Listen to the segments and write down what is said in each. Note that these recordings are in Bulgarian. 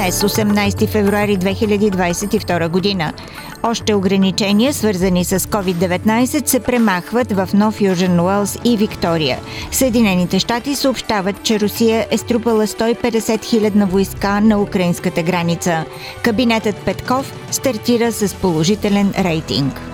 Днес, 18 февруари 2022 година. Още ограничения, свързани с COVID-19, се премахват в Нов Южен Уелс и Виктория. Съединените щати съобщават, че Русия е струпала 150 хилядна войска на украинската граница. Кабинетът Петков стартира с положителен рейтинг.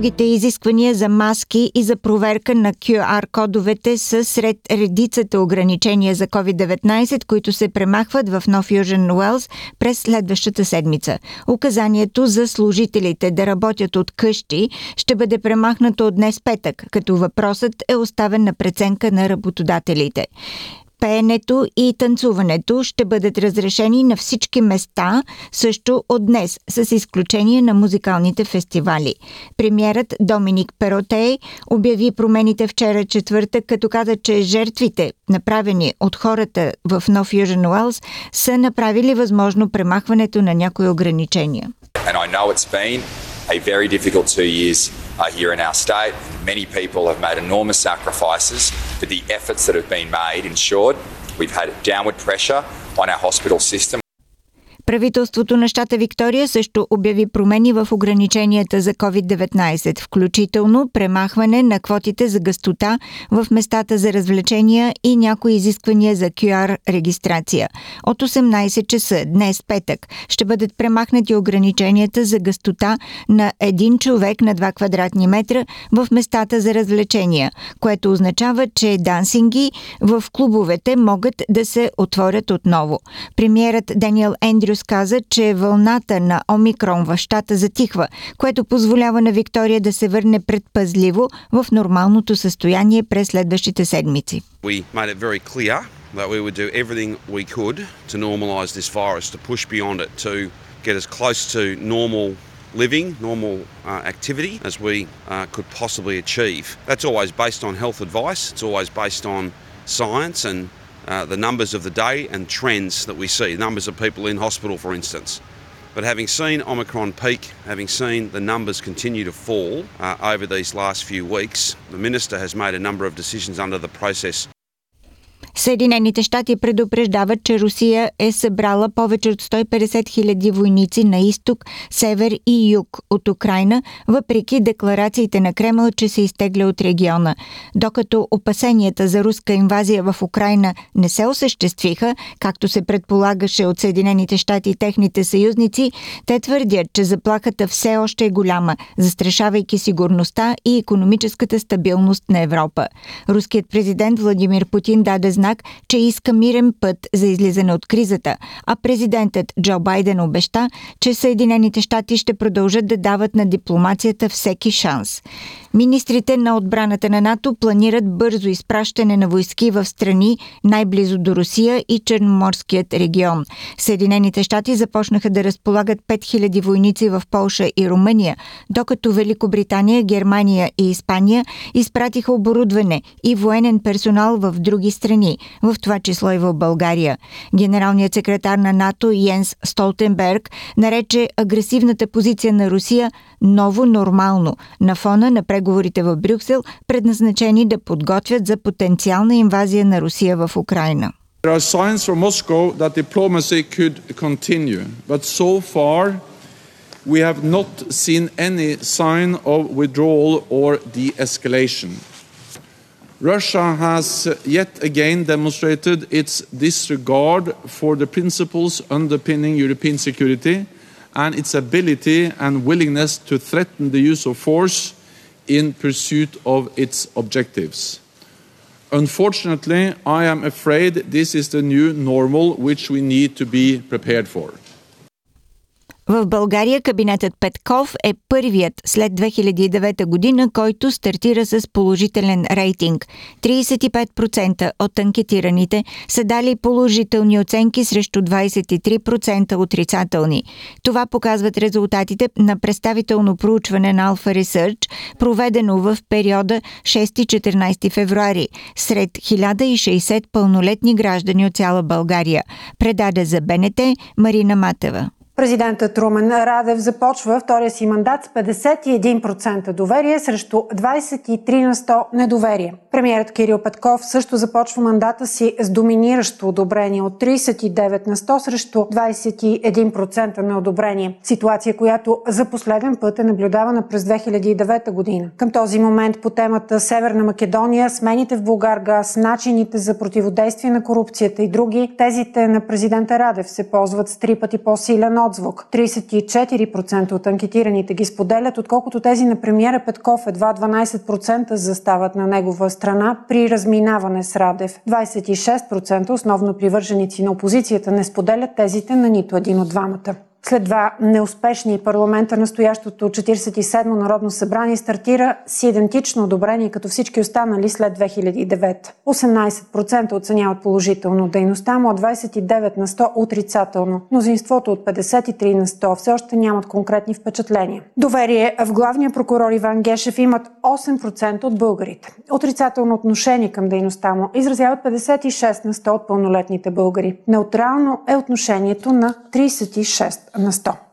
Строгите изисквания за маски и за проверка на QR-кодовете са сред редицата ограничения за COVID-19, които се премахват в Нов Южен Уелс през следващата седмица. Указанието за служителите да работят от къщи ще бъде премахнато от днес петък, като въпросът е оставен на преценка на работодателите пеенето и танцуването ще бъдат разрешени на всички места, също от днес, с изключение на музикалните фестивали. Премьерът Доминик Перотей обяви промените вчера четвъртък, като каза, че жертвите, направени от хората в Нов Южен Уелс, са направили възможно премахването на някои ограничения. And I know it's been a very uh, here in our state. Many people have made enormous sacrifices, but the efforts that have been made ensured we've had downward pressure on our hospital system. Правителството на щата Виктория също обяви промени в ограниченията за COVID-19, включително премахване на квотите за гъстота в местата за развлечения и някои изисквания за QR регистрация. От 18 часа днес петък ще бъдат премахнати ограниченията за гъстота на един човек на 2 квадратни метра в местата за развлечения, което означава, че дансинги в клубовете могат да се отворят отново. Премьерът Даниел Ендрюс каза, че вълната на Омикрон в щата затихва, което позволява на Виктория да се върне предпазливо в нормалното състояние през следващите седмици. That we would do everything we could to normalise this virus, to push beyond it, to get as close to normal living, normal uh, activity as we uh, could possibly achieve. That's always based on health advice, it's always based on science and uh, the numbers of the day and trends that we see, numbers of people in hospital, for instance. But having seen Omicron peak, having seen the numbers continue to fall uh, over these last few weeks, the Minister has made a number of decisions under the process Съединените щати предупреждават, че Русия е събрала повече от 150 хиляди войници на изток, север и юг от Украина, въпреки декларациите на Кремъл, че се изтегля от региона. Докато опасенията за руска инвазия в Украина не се осъществиха, както се предполагаше от Съединените щати и техните съюзници, те твърдят, че заплахата все още е голяма, застрашавайки сигурността и економическата стабилност на Европа. Руският президент Владимир Путин даде знак, че иска мирен път за излизане от кризата, а президентът Джо Байден обеща, че Съединените щати ще продължат да дават на дипломацията всеки шанс. Министрите на отбраната на НАТО планират бързо изпращане на войски в страни най-близо до Русия и Черноморският регион. Съединените щати започнаха да разполагат 5000 войници в Полша и Румъния, докато Великобритания, Германия и Испания изпратиха оборудване и военен персонал в други страни, в това число и в България. Генералният секретар на НАТО Йенс Столтенберг нарече агресивната позиция на Русия ново нормално на фона на преговорите в Брюксел, предназначени да подготвят за потенциална инвазия на Русия в Украина. There are signs from Moscow that diplomacy could continue, but so far we have not seen any sign of withdrawal or de escalation. Russia has yet again demonstrated its disregard for the principles underpinning European security and its ability and willingness to threaten the use of force in pursuit of its objectives. Unfortunately, I am afraid this is the new normal which we need to be prepared for. В България кабинетът Петков е първият след 2009 година, който стартира с положителен рейтинг. 35% от анкетираните са дали положителни оценки срещу 23% отрицателни. Това показват резултатите на представително проучване на Alpha Research, проведено в периода 6-14 февруари сред 1060 пълнолетни граждани от цяла България. Предаде за БНТ Марина Матева. Президентът Румен Радев започва втория си мандат с 51% доверие срещу 23 на 100 недоверие. Премьерът Кирил Петков също започва мандата си с доминиращо одобрение от 39 на 100 срещу 21% на одобрение. Ситуация, която за последен път е наблюдавана през 2009 година. Към този момент по темата Северна Македония, смените в Булгаргаз, начините за противодействие на корупцията и други, тезите на президента Радев се ползват с три пъти по-силен отзвук. 34% от анкетираните ги споделят, отколкото тези на премиера Петков едва 12% застават на негова страна при разминаване с Радев. 26% основно привърженици на опозицията не споделят тезите на нито един от двамата. След два неуспешни парламента, настоящото 47-мо Народно събрание стартира с идентично одобрение като всички останали след 2009. 18% оценяват положително дейността му, а 29 на 100 отрицателно. Мнозинството от 53 на 100 все още нямат конкретни впечатления. Доверие в главния прокурор Иван Гешев имат 8% от българите. Отрицателно отношение към дейността му изразяват 56 на 100 от пълнолетните българи. Неутрално е отношението на 36 на 100.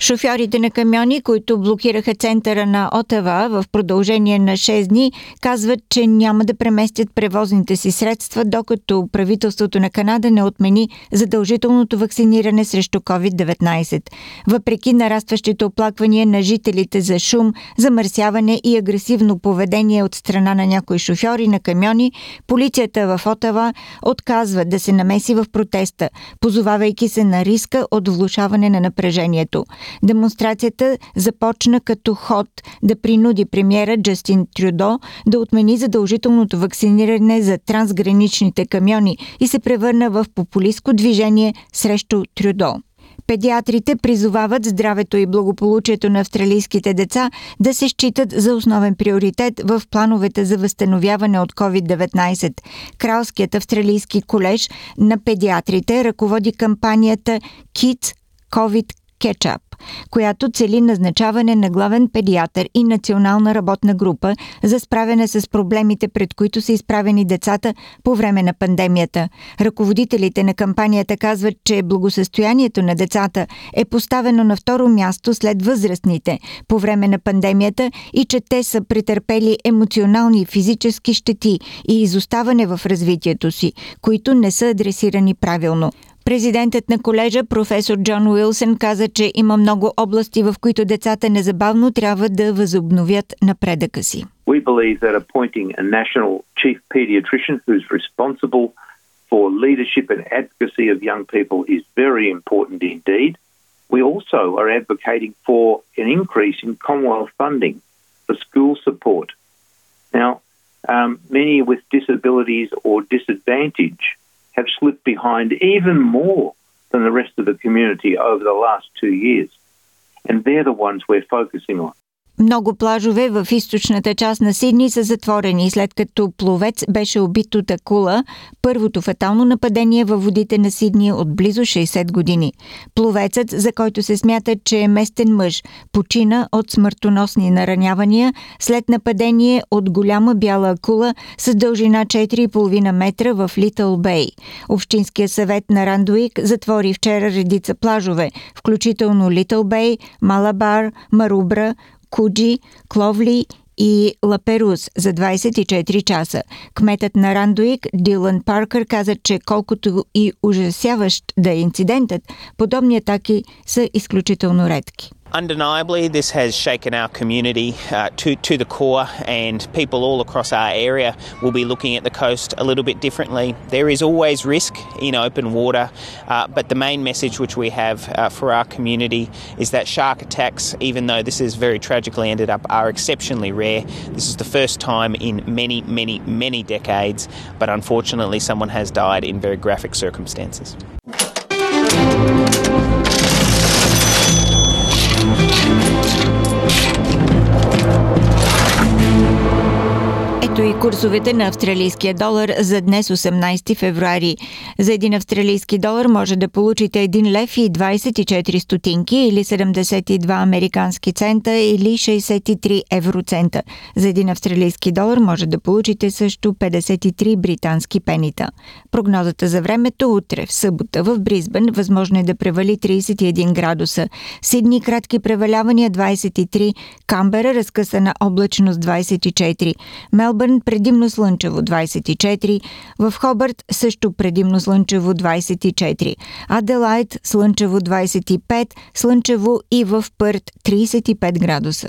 Шофьорите на камиони, които блокираха центъра на Отава в продължение на 6 дни, казват, че няма да преместят превозните си средства, докато правителството на Канада не отмени задължителното вакциниране срещу COVID-19. Въпреки нарастващите оплаквания на жителите за шум, замърсяване и агресивно поведение от страна на някои шофьори на камиони, полицията в Отава отказва да се намеси в протеста, позовавайки се на риска от влушаване на напрежението. Демонстрацията започна като ход да принуди премиера Джастин Трюдо да отмени задължителното вакциниране за трансграничните камиони и се превърна в популистско движение срещу Трюдо. Педиатрите призовават здравето и благополучието на австралийските деца да се считат за основен приоритет в плановете за възстановяване от COVID-19. Кралският австралийски колеж на педиатрите ръководи кампанията Kids COVID Кетчап, която цели назначаване на главен педиатър и национална работна група за справяне с проблемите, пред които са изправени децата по време на пандемията. Ръководителите на кампанията казват, че благосъстоянието на децата е поставено на второ място след възрастните по време на пандемията и че те са претърпели емоционални и физически щети и изоставане в развитието си, които не са адресирани правилно. Президентът на колежа, професор Джон Уилсън, каза, че има много области, в които децата незабавно трябва да възобновят напредъка си. We believe that appointing a national chief pediatrician who's responsible for leadership and advocacy of young people is very important indeed. We also are advocating for an increase in Commonwealth funding for school support. Now, um, many with disabilities or disadvantage have slipped behind even more than the rest of the community over the last two years. And they're the ones we're focusing on. Много плажове в източната част на Сидни са затворени, след като пловец беше убит от акула, първото фатално нападение във водите на Сидни от близо 60 години. Пловецът, за който се смята, че е местен мъж, почина от смъртоносни наранявания след нападение от голяма бяла акула с дължина 4,5 метра в Литъл Бей. Общинския съвет на Рандуик затвори вчера редица плажове, включително Литъл Бей, Малабар, Марубра, Куджи, Кловли и Лаперус за 24 часа. Кметът на Рандуик Дилан Паркър каза, че колкото и ужасяващ да е инцидентът, подобни атаки са изключително редки. Undeniably, this has shaken our community uh, to, to the core, and people all across our area will be looking at the coast a little bit differently. There is always risk in open water, uh, but the main message which we have uh, for our community is that shark attacks, even though this has very tragically ended up, are exceptionally rare. This is the first time in many, many, many decades, but unfortunately, someone has died in very graphic circumstances. よし。Както и курсовете на австралийския долар за днес 18 февруари. За един австралийски долар може да получите 1 лев и 24 стотинки или 72 американски цента или 63 евроцента. За един австралийски долар може да получите също 53 британски пенита. Прогнозата за времето утре в събота в Бризбен възможно е да превали 31 градуса. Сидни кратки превалявания 23, Камбера разкъсана облачност 24, Мелбърн предимно слънчево 24, в Хобърт също предимно слънчево 24, Аделайт слънчево 25, слънчево и в Пърт 35 градуса.